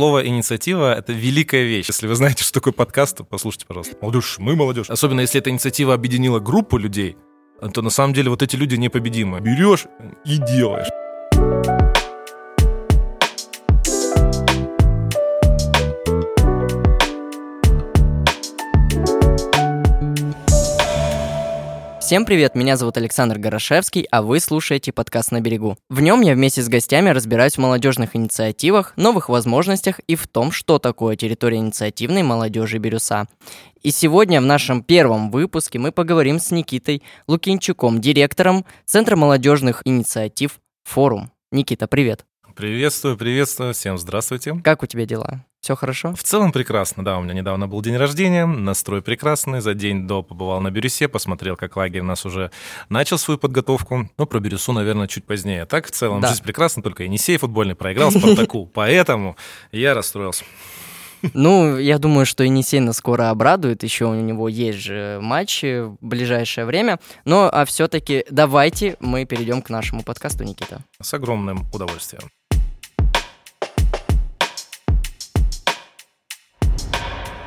слово «инициатива» — это великая вещь. Если вы знаете, что такое подкаст, то послушайте, пожалуйста. Молодежь, мы молодежь. Особенно, если эта инициатива объединила группу людей, то на самом деле вот эти люди непобедимы. Берешь и делаешь. Всем привет, меня зовут Александр Горошевский, а вы слушаете подкаст «На берегу». В нем я вместе с гостями разбираюсь в молодежных инициативах, новых возможностях и в том, что такое территория инициативной молодежи Бирюса. И сегодня в нашем первом выпуске мы поговорим с Никитой Лукинчуком, директором Центра молодежных инициатив «Форум». Никита, привет. Приветствую, приветствую, всем здравствуйте. Как у тебя дела? Все хорошо? В целом прекрасно, да. У меня недавно был день рождения, настрой прекрасный. За день до побывал на Бирюсе, посмотрел, как лагерь у нас уже начал свою подготовку. Ну, про Бирюсу, наверное, чуть позднее. Так, в целом, да. жизнь прекрасна, только Енисей футбольный проиграл Спартаку. Поэтому я расстроился. Ну, я думаю, что Енисей нас скоро обрадует. Еще у него есть же матчи в ближайшее время. Но а все-таки давайте мы перейдем к нашему подкасту, Никита. С огромным удовольствием.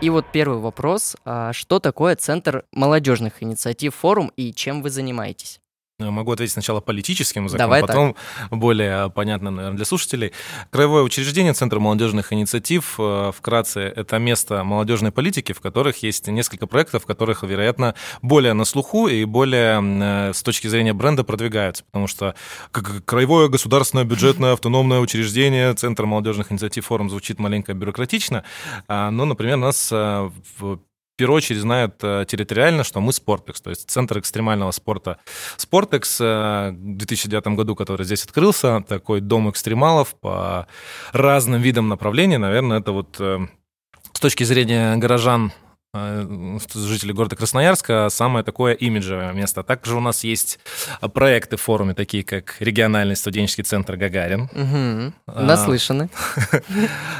И вот первый вопрос. А что такое Центр молодежных инициатив форум и чем вы занимаетесь? Э, могу ответить сначала политическим языком, Давай потом так. более понятно, наверное, для слушателей. Краевое учреждение Центра молодежных инициатив, э, вкратце, это место молодежной политики, в которых есть несколько проектов, в которых, вероятно, более на слуху и более э, с точки зрения бренда продвигаются, потому что как краевое государственное бюджетное автономное учреждение Центра молодежных инициатив форум звучит маленько бюрократично, а, но, например, нас в первую очередь знают э, территориально, что мы Спортекс, то есть Центр экстремального спорта. Спортекс э, в 2009 году, который здесь открылся, такой дом экстремалов по разным видам направлений, наверное, это вот э, с точки зрения горожан жители города Красноярска, самое такое имиджевое место. Также у нас есть проекты в форуме, такие как региональный студенческий центр «Гагарин». Угу. Наслышаны.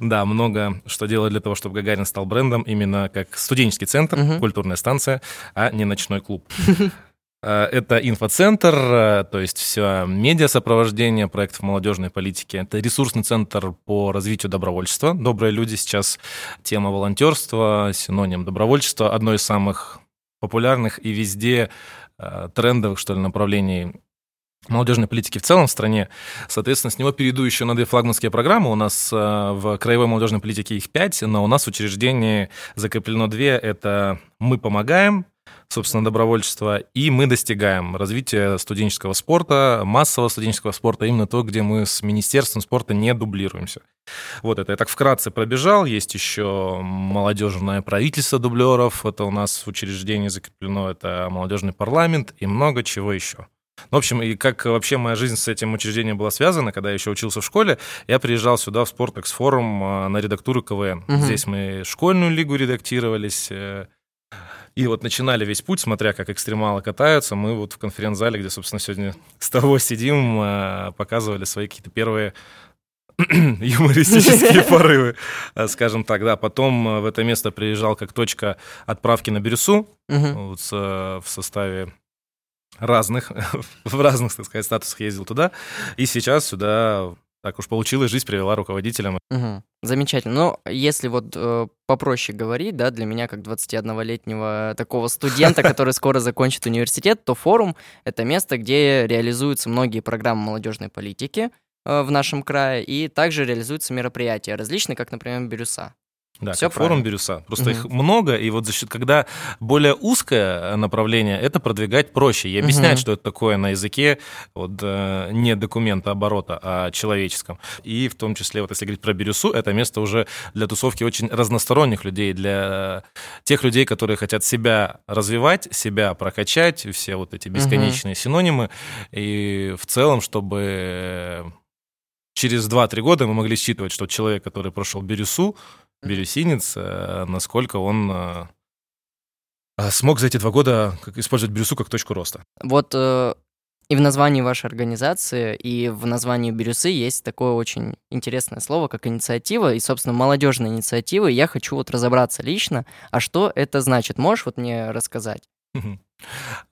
Да, много что делать для того, чтобы «Гагарин» стал брендом именно как студенческий центр, культурная станция, а не ночной клуб. Э, это инфоцентр, э, то есть все медиа-сопровождение проектов молодежной политики. Это ресурсный центр по развитию добровольчества. Добрые люди сейчас тема волонтерства, синоним добровольчества, одно из самых популярных и везде э, трендовых, что ли, направлений молодежной политики в целом в стране. Соответственно, с него перейду еще на две флагманские программы. У нас в краевой молодежной политике их пять, но у нас в учреждении закреплено две. Это «Мы помогаем», собственно, добровольчества, и мы достигаем развития студенческого спорта, массового студенческого спорта, именно то, где мы с Министерством спорта не дублируемся. Вот это я так вкратце пробежал. Есть еще молодежное правительство дублеров, это у нас в учреждении закреплено, это молодежный парламент и много чего еще. В общем, и как вообще моя жизнь с этим учреждением была связана, когда я еще учился в школе, я приезжал сюда в Спортекс форум а, на редактуру КВН. Угу. Здесь мы школьную лигу редактировались, э, и вот начинали весь путь, смотря как экстремалы катаются, мы вот в конференц-зале, где, собственно, сегодня с того сидим, э, показывали свои какие-то первые юмористические порывы, э, скажем так, да. Потом э, в это место приезжал как точка отправки на Бирюсу вот, в составе разных, в разных, так сказать, статусах ездил туда. И сейчас сюда так уж получилось, жизнь привела руководителям. Угу. Замечательно. Но если вот э, попроще говорить, да, для меня как 21-летнего такого студента, который скоро закончит университет, то форум — это место, где реализуются многие программы молодежной политики э, в нашем крае, и также реализуются мероприятия различные, как, например, Бирюса. Да, Все форум Бирюса. Просто угу. их много, и вот за счет, когда более узкое направление, это продвигать проще и объяснять, угу. что это такое на языке вот, э, не документа оборота, а человеческом. И в том числе, вот если говорить про Бирюсу, это место уже для тусовки очень разносторонних людей, для тех людей, которые хотят себя развивать, себя прокачать, все вот эти бесконечные угу. синонимы, и в целом, чтобы через 2-3 года мы могли считывать, что человек, который прошел Бирюсу, бирюсинец, э, насколько он э, а, смог за эти два года использовать бирюсу как точку роста. Вот э, и в названии вашей организации, и в названии бирюсы есть такое очень интересное слово, как инициатива, и, собственно, молодежная инициатива. И я хочу вот разобраться лично, а что это значит? Можешь вот мне рассказать?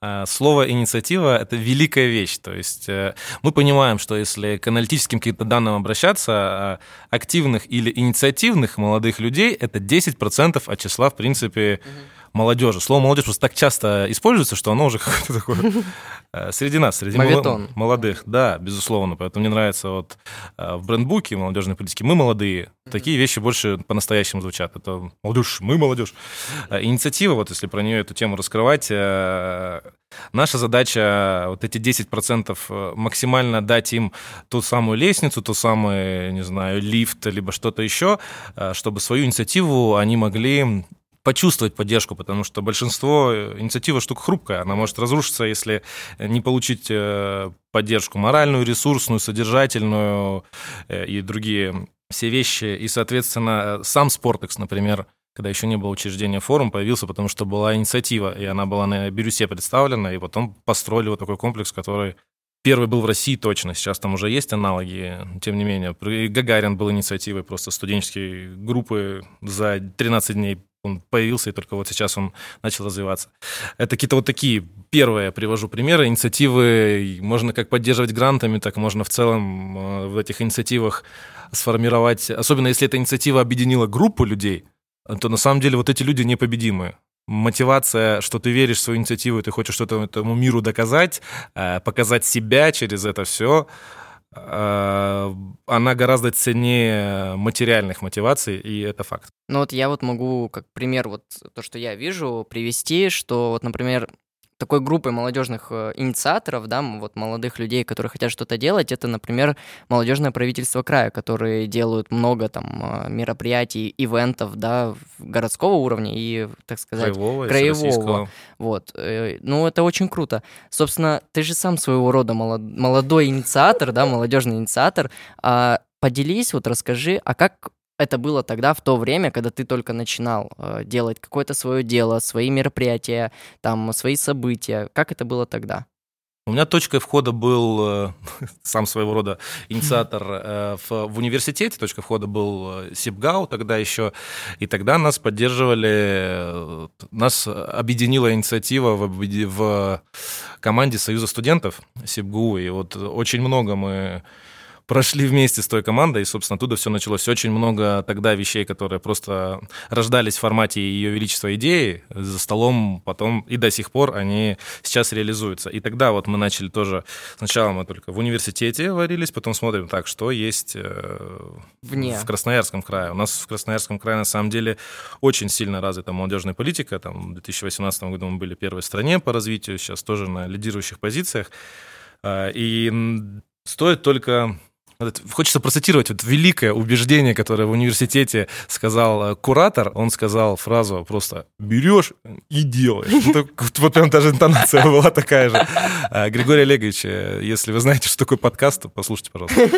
А, слово инициатива это великая вещь. То есть э, мы понимаем, что если к аналитическим каким-то данным обращаться, а, активных или инициативных молодых людей это 10% от числа, в принципе, молодежи. Слово молодежь просто так часто используется, что оно уже какое-то такое э, среди нас, среди Моветон. молодых. Да, безусловно. Поэтому мне нравится вот э, в брендбуке молодежной политики мы молодые. Такие вещи больше по-настоящему звучат. Это молодежь, мы молодежь. Э, инициатива, вот если про нее эту тему раскрывать, наша задача вот эти 10% максимально дать им ту самую лестницу, ту самую, не знаю, лифт, либо что-то еще, чтобы свою инициативу они могли почувствовать поддержку, потому что большинство э, инициатива штука хрупкая, она может разрушиться, если не получить э, поддержку моральную, ресурсную, содержательную э, и другие все вещи. И, соответственно, сам Спортекс, например, когда еще не было учреждения форум, появился, потому что была инициатива, и она была на Бирюсе представлена, и потом построили вот такой комплекс, который Первый был в России точно, сейчас там уже есть аналоги, тем не менее. Гагарин был инициативой просто студенческой группы за 13 дней он появился, и только вот сейчас он начал развиваться. Это какие-то вот такие первые, привожу примеры, инициативы, можно как поддерживать грантами, так можно в целом э, в этих инициативах сформировать, особенно если эта инициатива объединила группу людей, то на самом деле вот эти люди непобедимые мотивация, что ты веришь в свою инициативу, ты хочешь что-то этому миру доказать, э, показать себя через это все, она гораздо ценнее материальных мотиваций, и это факт. Ну вот я вот могу, как пример, вот то, что я вижу, привести, что вот, например, такой группой молодежных э, инициаторов, да, вот молодых людей, которые хотят что-то делать, это, например, молодежное правительство края, которые делают много там э, мероприятий, ивентов, да, городского уровня и, так сказать, краевого. краевого. Вот. Э, ну, это очень круто. Собственно, ты же сам своего рода молодой инициатор, да, молодежный инициатор. А поделись, вот расскажи, а как это было тогда, в то время, когда ты только начинал э, делать какое-то свое дело, свои мероприятия, там, свои события. Как это было тогда? У меня точкой входа был э, сам своего рода инициатор э, в, в университете. Точка входа был э, СИПГАУ тогда еще. И тогда нас поддерживали, э, нас объединила инициатива в, в команде Союза студентов СИПГУ. И вот очень много мы прошли вместе с той командой, и, собственно, оттуда все началось. Очень много тогда вещей, которые просто рождались в формате Ее Величества идеи, за столом потом и до сих пор они сейчас реализуются. И тогда вот мы начали тоже, сначала мы только в университете варились, потом смотрим, так, что есть э, Вне. в Красноярском крае. У нас в Красноярском крае, на самом деле, очень сильно развита молодежная политика. Там в 2018 году мы были первой в стране по развитию, сейчас тоже на лидирующих позициях. Э, и стоит только Хочется процитировать вот великое убеждение, которое в университете сказал э, куратор. Он сказал фразу просто «берешь и делаешь». Вот прям даже интонация была такая же. А, Григорий Олегович, э, если вы знаете, что такое подкаст, то послушайте, пожалуйста.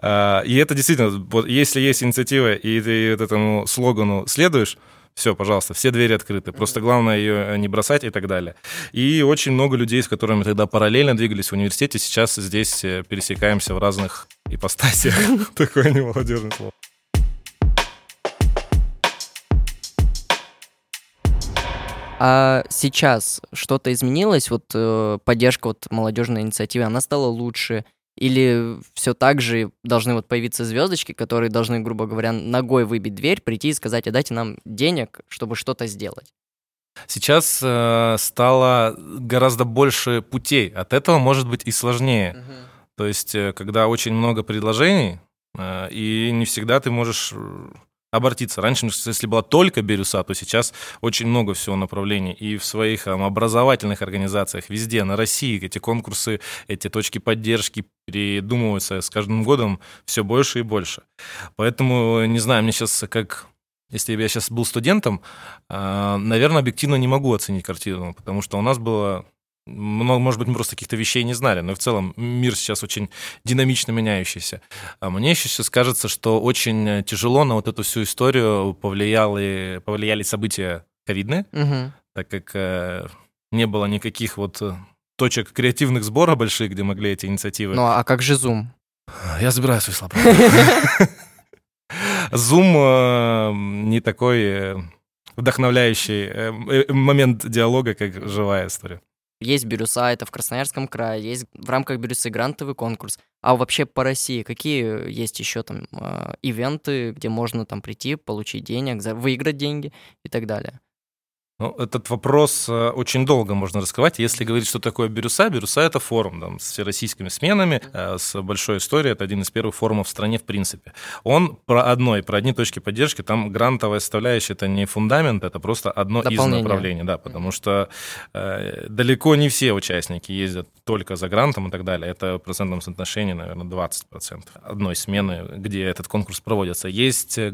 И это действительно, если есть инициатива, и ты этому слогану следуешь, все, пожалуйста, все двери открыты. Просто главное ее не бросать и так далее. И очень много людей, с которыми тогда параллельно двигались в университете, сейчас здесь э, пересекаемся в разных ипостасиях. Такое не молодежное слово. А сейчас что-то изменилось? Вот э, поддержка вот молодежной инициативы, она стала лучше? Или все так же должны вот появиться звездочки, которые должны, грубо говоря, ногой выбить дверь, прийти и сказать, а дайте нам денег, чтобы что-то сделать? Сейчас э, стало гораздо больше путей. От этого может быть и сложнее. Угу. То есть, э, когда очень много предложений, э, и не всегда ты можешь обратиться. Раньше, если была только Бирюса, то сейчас очень много всего направлений. И в своих там, образовательных организациях, везде, на России, эти конкурсы, эти точки поддержки передумываются с каждым годом все больше и больше. Поэтому, не знаю, мне сейчас как если бы я сейчас был студентом, а, наверное, объективно не могу оценить картину, потому что у нас было много, может быть, мы просто каких-то вещей не знали, но в целом мир сейчас очень динамично меняющийся. А мне еще сейчас кажется, что очень тяжело на вот эту всю историю повлияли, повлияли события ковидные, угу. так как э, не было никаких вот э, точек креативных сбора больших, где могли эти инициативы. Ну а как же Zoom? Я забираю свои слова. Zoom э, не такой вдохновляющий момент диалога, как живая история. Есть Бирюса, это в Красноярском крае, есть в рамках Бирюсы грантовый конкурс. А вообще по России какие есть еще там э, ивенты, где можно там прийти, получить денег, выиграть деньги и так далее? Ну, этот вопрос э, очень долго можно раскрывать. Если говорить, что такое Бирюса, Бирюса — это форум там, с всероссийскими сменами, э, с большой историей. Это один из первых форумов в стране в принципе. Он про одно и про одни точки поддержки. Там грантовая составляющая — это не фундамент, это просто одно из направлений. Да, потому что э, далеко не все участники ездят только за грантом и так далее. Это в процентном соотношении, наверное, 20% одной смены, где этот конкурс проводится. Есть, э,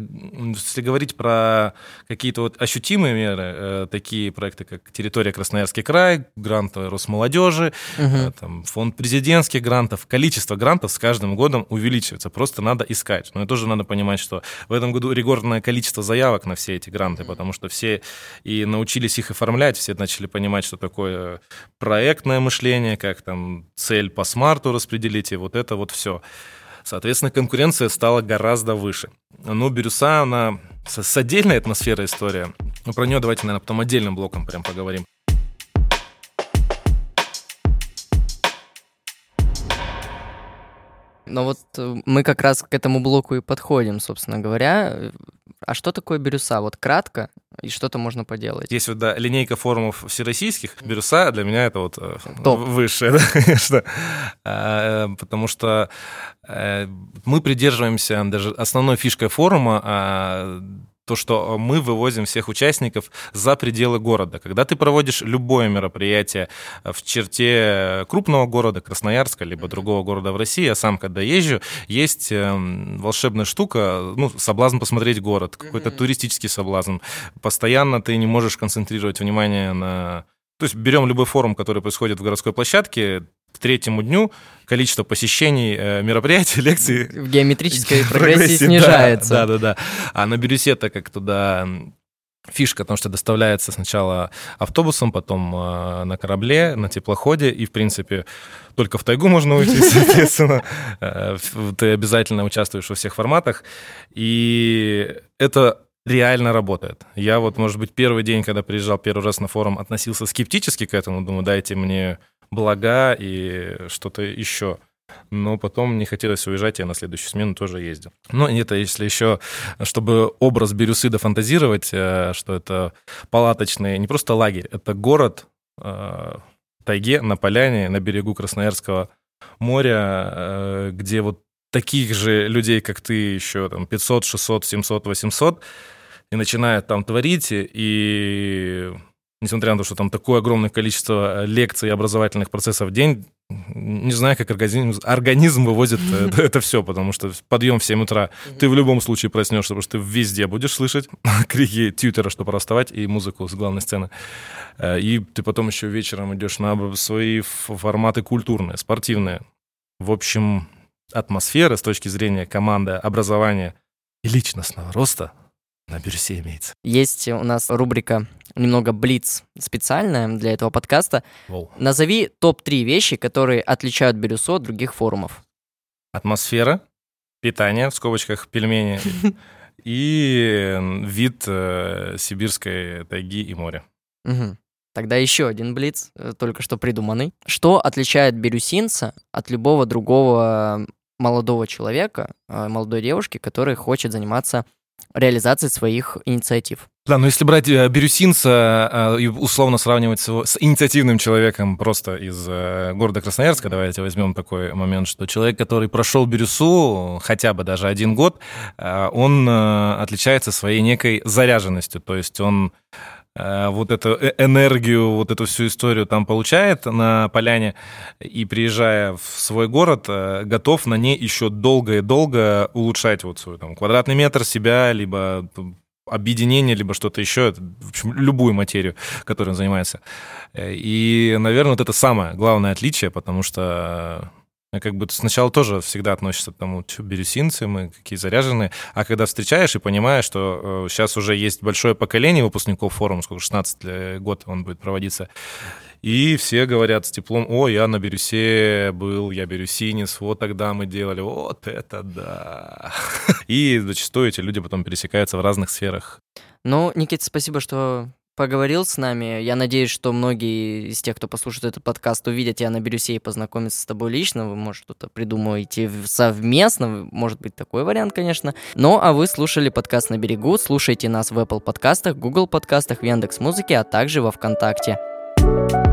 если говорить про какие-то вот ощутимые меры, такие проекты, как «Территория Красноярский край», гранты Росмолодежи, угу. там, фонд президентских грантов. Количество грантов с каждым годом увеличивается, просто надо искать. Но и тоже надо понимать, что в этом году рекордное количество заявок на все эти гранты, потому что все и научились их оформлять, все начали понимать, что такое проектное мышление, как там цель по смарту распределить, и вот это вот все. Соответственно, конкуренция стала гораздо выше. Но Бирюса, она с, с отдельной атмосферой история. Но про нее давайте, наверное, потом отдельным блоком прям поговорим. Но вот э, мы как раз к этому блоку и подходим, собственно говоря. А что такое бирюса? Вот кратко, и что-то можно поделать. Есть вот, да, линейка форумов всероссийских. Бирюса для меня это вот э, Топ. высшее, да, конечно. А, э, потому что мы придерживаемся даже основной фишкой форума а, то, что мы вывозим всех участников за пределы города. Когда ты проводишь любое мероприятие в черте крупного города, Красноярска, либо другого города в России, я сам когда езжу, есть эм, волшебная штука, ну, соблазн посмотреть город, какой-то туристический соблазн. Постоянно ты не можешь концентрировать внимание на то есть берем любой форум, который происходит в городской площадке, к третьему дню количество посещений э, мероприятий, лекций... В геометрической прогрессии снижается. Да, да, да. А на Бирюсе, так как туда фишка, потому что доставляется сначала автобусом, потом э, на корабле, на теплоходе, и, в принципе, только в тайгу можно уйти, соответственно. Э, ты обязательно участвуешь во всех форматах. И это реально работает. Я вот, может быть, первый день, когда приезжал первый раз на форум, относился скептически к этому, думаю, дайте мне блага и что-то еще. Но потом не хотелось уезжать, я на следующую смену тоже ездил. Ну, это если еще, чтобы образ Бирюсы фантазировать, э, что это палаточный, не просто лагерь, это город э, тайге, на поляне, на берегу Красноярского моря, э, где вот таких же людей, как ты, еще там 500, 600, 700, 800, и начинают там творить, и несмотря на то, что там такое огромное количество э, лекций и образовательных процессов в день, не знаю, как организм, организм выводит это, это все, потому что подъем в 7 утра, ты в любом случае проснешься, потому что ты везде будешь слышать крики тьютера, что пора вставать, и музыку с главной сцены. Э, и ты потом еще вечером идешь на свои форматы культурные, спортивные. В общем, атмосфера с точки зрения команды, образования и личностного роста на бирюсе имеется. Есть у нас рубрика немного блиц специальная для этого подкаста. Воу. Назови топ-3 вещи, которые отличают бирюсо от других форумов. Атмосфера, питание, в скобочках пельмени, и вид э, сибирской тайги и моря. Тогда еще один блиц, э, только что придуманный. Что отличает бирюсинца от любого другого молодого человека, э, молодой девушки, который хочет заниматься реализации своих инициатив. Да, но если брать э, бирюсинца э, и условно сравнивать его с инициативным человеком просто из э, города Красноярска, давайте возьмем такой момент, что человек, который прошел бирюсу хотя бы даже один год, он отличается своей некой заряженностью, то есть он вот эту энергию, вот эту всю историю там получает на поляне и, приезжая в свой город, готов на ней еще долго и долго улучшать вот свой там, квадратный метр себя, либо объединение, либо что-то еще, в общем, любую материю, которой он занимается. И, наверное, вот это самое главное отличие, потому что как бы сначала тоже всегда относишься к тому, что бирюсинцы мы, какие заряженные, а когда встречаешь и понимаешь, что э, сейчас уже есть большое поколение выпускников форума, сколько, 16 год он будет проводиться, И все говорят с теплом, о, я на Бирюсе был, я бирюсинец, вот тогда мы делали, вот это да. И зачастую эти люди потом пересекаются в разных сферах. Ну, Никит, спасибо, что поговорил с нами. Я надеюсь, что многие из тех, кто послушает этот подкаст, увидят тебя на Бирюсе и познакомятся с тобой лично. Вы, может, что-то придумаете совместно. Может быть, такой вариант, конечно. Ну, а вы слушали подкаст «На берегу». Слушайте нас в Apple подкастах, Google подкастах, в Яндекс.Музыке, а также во Вконтакте. thank you